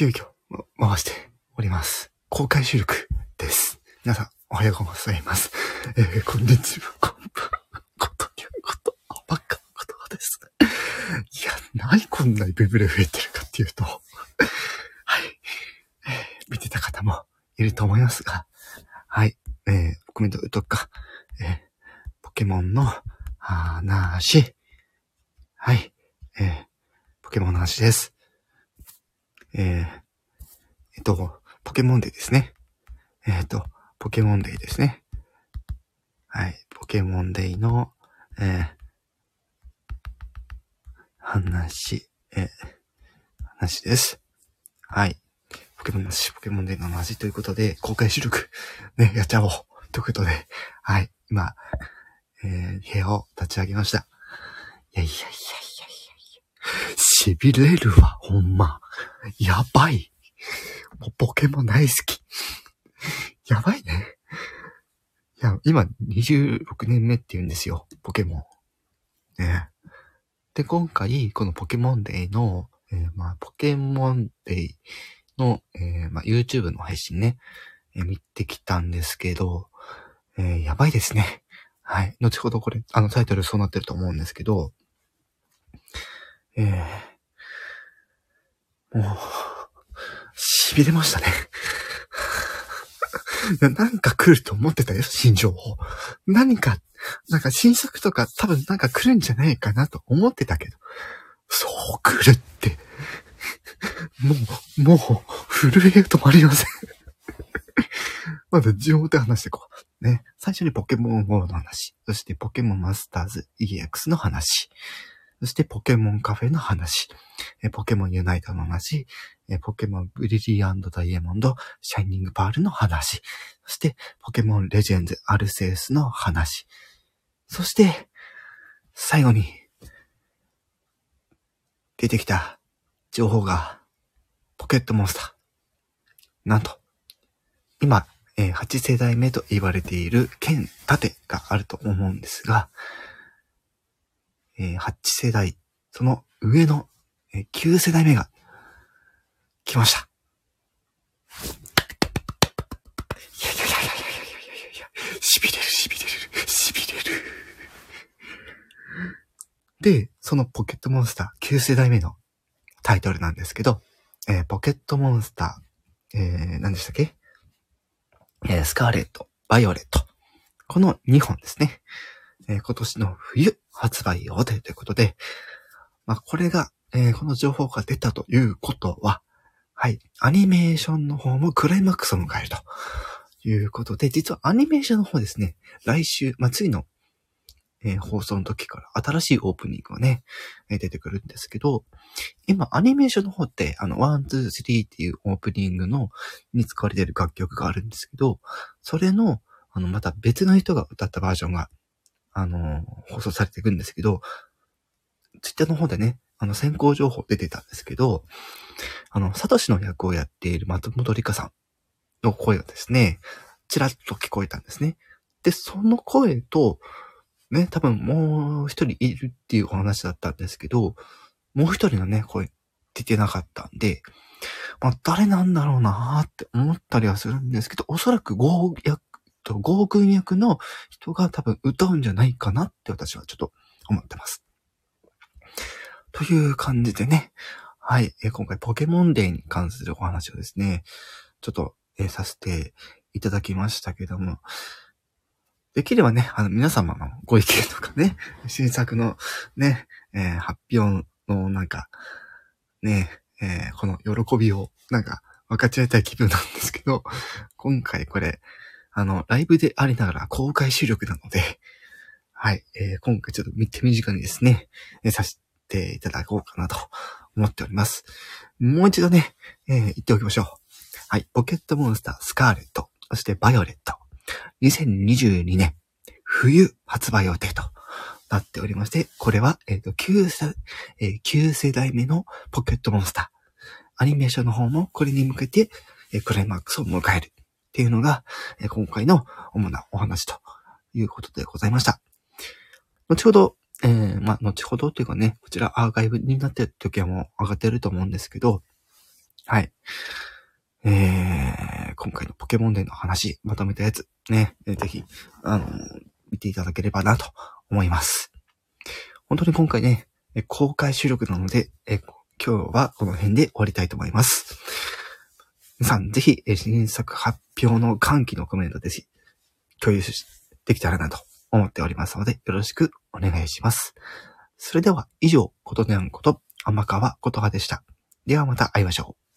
急遽回しております。公開収録です。皆さん、おはようございます。えー、こんにちは、こんばんは、ことにゃこと、ばっかのことですね。いや、何こんなにビブレ増えてるかっていうと、はい、えー見てた方もいると思いますが、はい、えー、コメントとか、えー、ポケモンの話、はい、えー、ポケモンの話です。えー、えっと、ポケモンデーですね。えっと、ポケモンデーですね。はい、ポケモンデーの、えー、話、えー、話です。はい。ポケモンの話、ポケモンデーの話ということで、公開収録、ね、やっちゃおう。ということで、はい、今、えー、部屋を立ち上げました。いやいやいやいやいやいや。痺れるわ、ほんま。やばい。もうポケモン大好き。やばいね。いや、今26年目って言うんですよ。ポケモン。ね。で、今回、このポケモンデーの、えーまあ、ポケモンデーの、えーまあ、YouTube の配信ね、えー見てきたんですけど、えやばいですね。はい。後ほどこれ、あのタイトルそうなってると思うんですけど、えー、もう、痺れましたね。なんか来ると思ってたよ、新情報。何か、なんか新作とか多分なんか来るんじゃないかなと思ってたけど、そう来るって。もう、もう、震えが止まりません。まず順を追って話していこう。ね。最初にポケモン GO の話。そしてポケモンマスターズ EX の話。そしてポケモンカフェの話。えポケモンユナイトの話。えポケモンブリリアンドダイヤモンド、シャイニングパールの話。そしてポケモンレジェンズアルセウスの話。そして、最後に、出てきた情報が、ポケットモンスター。なんと、今、え8世代目と言われている剣盾があると思うんですが、えー、8世代、その上の、えー、9世代目が来ました。いやいやいやいやいやいやいや、痺れる痺れる、痺れる。で、そのポケットモンスター9世代目のタイトルなんですけど、えー、ポケットモンスター、えー、何でしたっけ？えー、スカーレット、バイオレット。この2本ですね。えー今年の冬発売予定ということで、まあ、これが、えーこの情報が出たということは、はい、アニメーションの方もクライマックスを迎えるということで、実はアニメーションの方ですね、来週、まあ、次の、えー放送の時から新しいオープニングがね、えー出てくるんですけど、今アニメーションの方って、あの、ワン、ツー、スリーっていうオープニングの、に使われている楽曲があるんですけど、それの、あの、また別の人が歌ったバージョンが、あの、放送されていくんですけど、ツイッターの方でね、あの、先行情報出てたんですけど、あの、サトシの役をやっている松本梨香さんの声がですね、ちらっと聞こえたんですね。で、その声と、ね、多分もう一人いるっていうお話だったんですけど、もう一人のね、声出てなかったんで、まあ、誰なんだろうなーって思ったりはするんですけど、おそらくゴー役と、ゴー君役の人が多分歌うんじゃないかなって私はちょっと思ってます。という感じでね、はい、えー今回ポケモンデーに関するお話をですね、ちょっと、えーさせていただきましたけども、できればね、あの、皆様のご意見とかね、新作のね、えー発表のなんか、ね、えこの喜びをなんか分かち合いたい気分なんですけど、今回これ、あの、ライブでありながら公開収録なので、はい、えー今回ちょっと手短にですね、えさせていただこうかなと思っております。もう一度ね、えー言っておきましょう。はい、ポケットモンスタースカーレット、そしてバイオレット、2022年冬発売予定となっておりまして、これは、えっ、と、9世、えー9世代目のポケットモンスター。アニメーションの方もこれに向けて、えークライマックスを迎えるっていうのが、え今回の主なお話ということでございました。後ほど、えーまあ、後ほどというかね、こちらアーカイブになってる時はもう上がってると思うんですけど、はい。えー、今回のポケモンデーの話、まとめたやつ、ね、ぜひ、あの、見ていただければなと思います。本当に今回ね、公開収録なので、え今日はこの辺で終わりたいと思います。皆さん、ぜひ、新作発表の歓喜のコメントです共有できたらなと思っておりますので、よろしくお願いします。それでは、以上、ことねんこと、甘川ことはでした。ではまた会いましょう。